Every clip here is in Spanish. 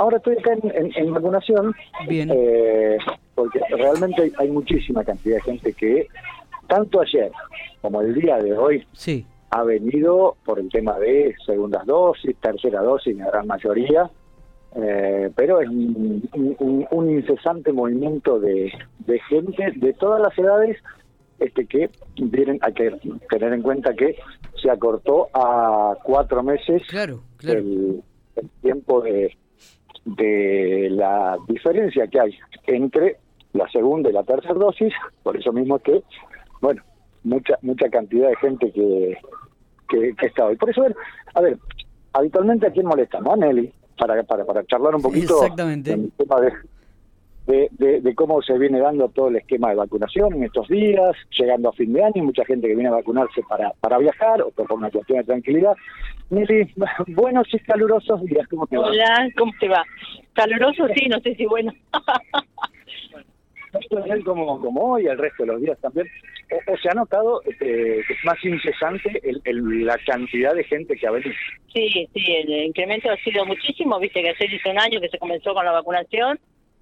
ahora estoy acá en, en, vacunación, Bien. eh, porque realmente hay, hay muchísima cantidad de gente que, tanto ayer como el día de hoy, Sí, ha venido por el tema de segundas dosis, tercera dosis, la gran mayoría, eh, pero es un, un- un incesante movimiento de, de gente de todas las edades este que vienen hay que tener en cuenta que se acortó a cuatro meses claro, claro. el, el tiempo de, de la diferencia que hay entre la segunda y la tercera dosis, por eso mismo que, bueno, mucha mucha cantidad de gente que, que, que está hoy. Por eso, a ver, a ver, habitualmente a quién molestamos, a Nelly, para, para, para charlar un poquito Exactamente. tema de, de, de- de cómo se viene dando todo el esquema de vacunación en estos días, llegando a fin de año, mucha gente que viene a vacunarse para, para viajar o por una cuestión de tranquilidad. Nelly, buenos y calurosos días, ¿cómo te va? Hola, ¿cómo te va? Caluroso, sí, no sé si bueno. Como, como hoy, el resto de los días también, o, o se ha notado este, que es más incesante el, el- la cantidad de gente que ha venido. sí, sí, el incremento ha sido muchísimo. Viste que ayer hizo un año que se comenzó con la vacunación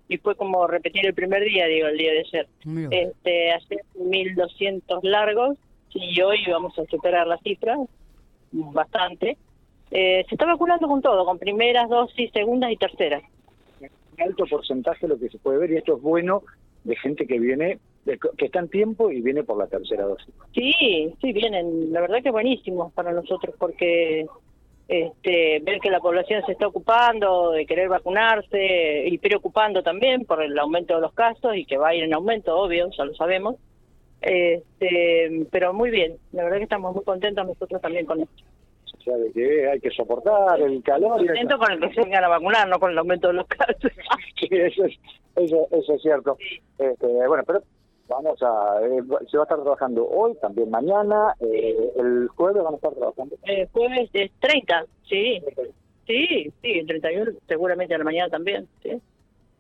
y fue como repetir el primer día, digo, el día de ayer. Mira. Este, hacer 1.200 largos y hoy vamos a superar la cifra bastante. Eh, se está vacunando con todo, con primeras dosis, segundas y terceras. Un alto porcentaje lo que se puede ver, y esto es bueno, de gente que viene, que está en tiempo y viene por la tercera dosis. Sí, sí, vienen. La verdad que buenísimo para nosotros porque este, ver que la población se está ocupando de querer vacunarse y preocupando también por el aumento de los casos y que va a ir en aumento, obvio, ya lo sabemos. Este, pero muy bien, la verdad que estamos muy contentos nosotros también con esto. O sea, de que hay que soportar el calor y eso. Contentos con el que se vengan a vacunar, no con el aumento de los casos. Sí, eso es, eso, eso es cierto. Este, bueno, pero vamos a, eh, se va a estar trabajando hoy, también mañana, eh, el jueves van a estar trabajando. Eh, jueves es 30, sí, sí, sí, el 31 seguramente a la mañana también, sí.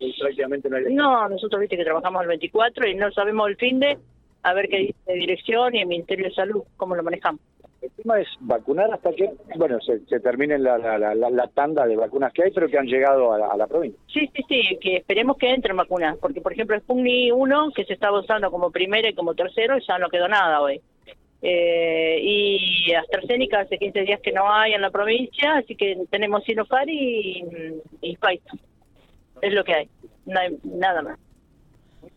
Y prácticamente no hay No, nosotros viste que trabajamos el 24 y no sabemos el fin de a ver qué dice dirección y el Ministerio de Salud, cómo lo manejamos. El tema es vacunar hasta que, bueno, se, se termine la, la, la, la- tanda de vacunas que hay, pero que han llegado a la, a la provincia. Sí, sí, sí, que esperemos que entren vacunas, porque por ejemplo el Sputnik 1, que se estaba usando como primera y como tercero, ya no quedó nada hoy. Eh, y AstraZeneca hace 15 días que no hay en la provincia, así que tenemos Sinopharm y, y Pfizer. Es lo que hay, no hay nada más.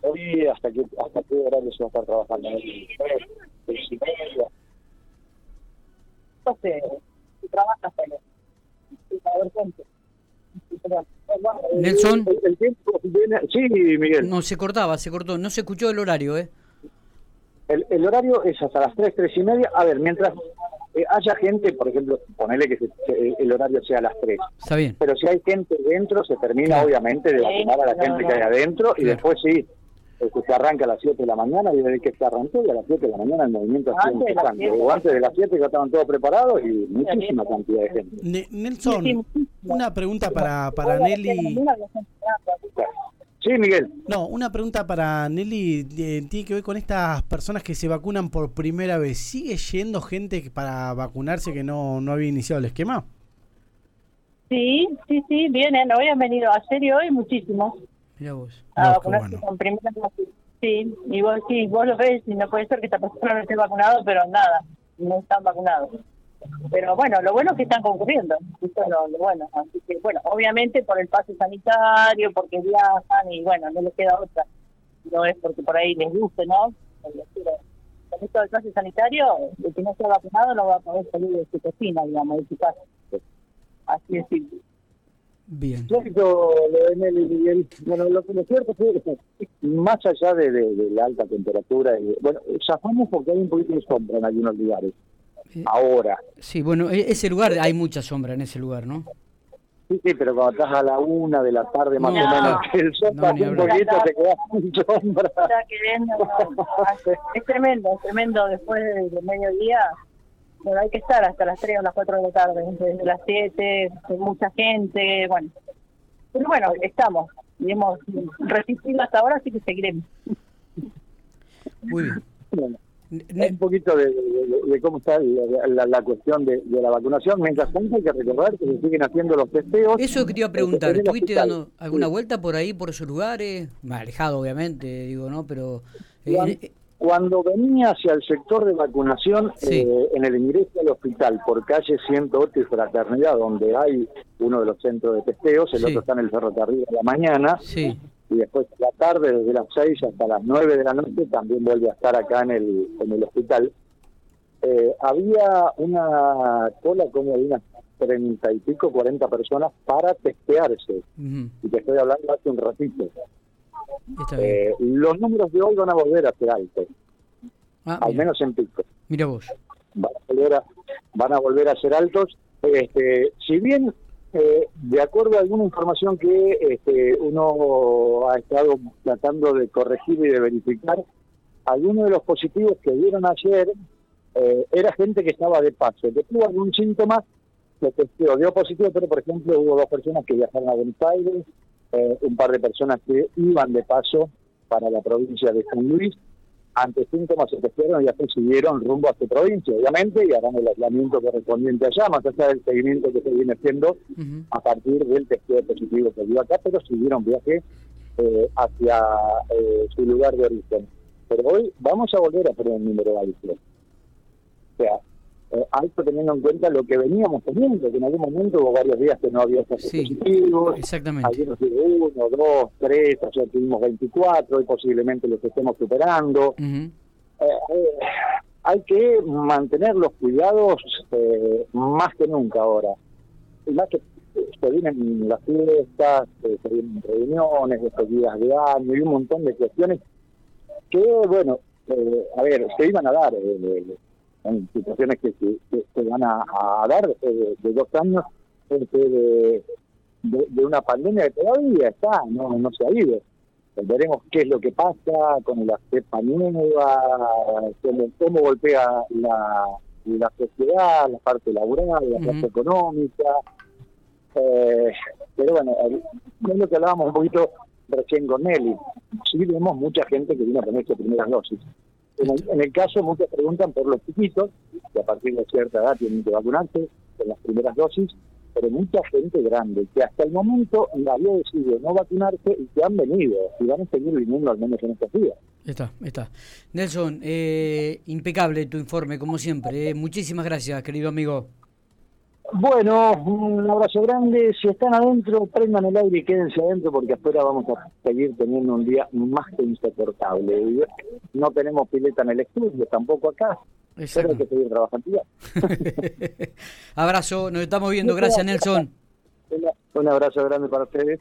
Hoy, ¿hasta qué, hasta qué horario se va a estar trabajando? Jueves, seis y media. Entonces, si trabajas, pero... a ver, gente. Nelson, El, el tiempo viene, sí, Miguel. no se cortaba, se cortó, no se escuchó el horario, ¿eh? El, el horario es hasta las 3, 3 y media. A ver, mientras eh, haya gente, por ejemplo, ponele que se- se- el horario sea a las 3. Está bien. Pero si hay gente dentro, se termina Claro. obviamente de vacunar a la gente que hay claro. adentro y después sí, este, se arranca a las 7 de la mañana y desde que se arrancó y a las 7 de la mañana el movimiento ha sido Antes de las incesante. siete. O antes de las 7 ya estaban todos preparados y muchísima cantidad de gente. Ne- Nelson, una pregunta para, para Nelly. Sí, Miguel. No, una pregunta para Nelly eh, tiene que ver con estas personas que se vacunan por primera vez. ¿Sigue yendo gente que- para vacunarse que no, no había iniciado el esquema? Sí, sí, sí, vienen. Hoy han venido ayer y hoy muchísimos Mira vos. a No, qué vacunarse bueno. con primera dosis. Sí, y vos, sí, vos lo ves y no puede ser que esta persona no esté vacunado, pero nada, no están vacunados. Pero bueno, lo bueno es que están concurriendo, eso es lo, lo bueno. Así que bueno, obviamente por el pase sanitario, porque viajan y bueno, no les queda otra. No es porque por ahí les guste, ¿no? Con esto del pase sanitario, el que no sea vacunado no va a poder salir de su cocina, digamos, de su casa. Así es simple. Bien. Lógico, lo de Nelly Miguel. Bueno, lo que lo cierto es que más allá de, de- de la alta temperatura, y, bueno, zafamos porque hay un poquito de sombra en algunos lugares. Eh, Ahora, Sí, bueno, e- ese lugar, hay mucha sombra en ese lugar, ¿no? sí, sí, pero cuando estás a la una de la tarde más No, o menos, el sol No, un poquito, te quedas sin sombra. está queriendo. no, es tremendo, es tremendo. Después de, de mediodía, bueno, hay que estar hasta las 3 o las 4 de la tarde, desde las 7, con mucha gente, bueno. Pero bueno, estamos y hemos resistido hasta ahora, así que seguiremos. Muy bien. Bueno, un poquito de, de, cómo está la, la, cuestión de, la vacunación. Mientras tanto, hay que recordar que se siguen haciendo los testeos. Eso que te iba a preguntar, ¿estuviste dando alguna vuelta por ahí, por esos lugares? Más alejado, obviamente, digo, ¿no? Pero. Eh, cuando, venía hacia el sector de vacunación, eh, en el ingreso al hospital por calle 108 y Fraternidad, donde hay uno de los centros de testeos, el otro está en el ferrocarril a la mañana. Sí y después la tarde, desde las 6 hasta las 9 de la noche, también vuelve a estar acá en el, en el hospital. Eh, había una cola como de unas 30 y pico, 40 personas para testearse. Y te estoy hablando hace un ratito. Eh, los números de hoy van a volver a ser altos, ah, al menos en pico. Mira vos. Van a volver a, van a, volver a ser altos. Este, si bien eh, de acuerdo a alguna información que este, uno ha estado tratando de corregir y de verificar, algunos de los positivos que dieron ayer eh, era gente que estaba de paso, que tuvo algún síntoma, testeó, dio positivo, pero por ejemplo hubo dos personas que viajaron a Buenos Aires, eh, un par de personas que iban de paso para la provincia de San Luis, ante síntomas se testearon y después siguieron rumbo a su provincia, obviamente, y harán el aislamiento correspondiente allá, más allá del seguimiento que se viene haciendo a partir del testeo positivo que dio acá, pero siguieron viaje eh, hacia eh, su lugar de origen. Pero hoy vamos a volver a poner el número alto. O sea, eh, alto teniendo en cuenta lo que veníamos teniendo, que en algún momento hubo varios días que no había casos positivos, exactamente. algunos de uno, dos, tres, ayer tuvimos 24 y posiblemente los estemos superando. Eh, eh, hay que mantener los cuidados eh, más que nunca ahora. Más que se vienen las fiestas, se vienen reuniones, despedidas de año y un montón de cuestiones que, bueno, a ver, se iban a dar en situaciones que se, van a, dar de, dos años este, de, de, una pandemia que todavía está, no, no se ha ido. Veremos qué es lo que pasa con la cepa nueva, cómo, golpea la, la sociedad, la parte laboral, la parte económica. Eh, pero bueno, es lo que hablábamos un poquito recién con Nelly. Sí vemos mucha gente que viene a ponerse primeras dosis. En el, caso, muchos preguntan por los chiquitos, que a partir de cierta edad tienen que vacunarse con las primeras dosis, pero mucha gente grande que hasta el momento había decidido no vacunarse y que han venido y van a seguir viniendo al menos en estos días. Está, está. Nelson, eh, impecable tu informe, como siempre. Eh. Muchísimas gracias, querido amigo. Bueno, un abrazo grande. Si están adentro, prendan el aire y quédense adentro porque afuera vamos a seguir teniendo un día más que insoportable. No tenemos pileta en el estudio, tampoco acá. Pero hay que seguir trabajando. abrazo, nos estamos viendo. Gracias, Nelson. Un abrazo grande para ustedes.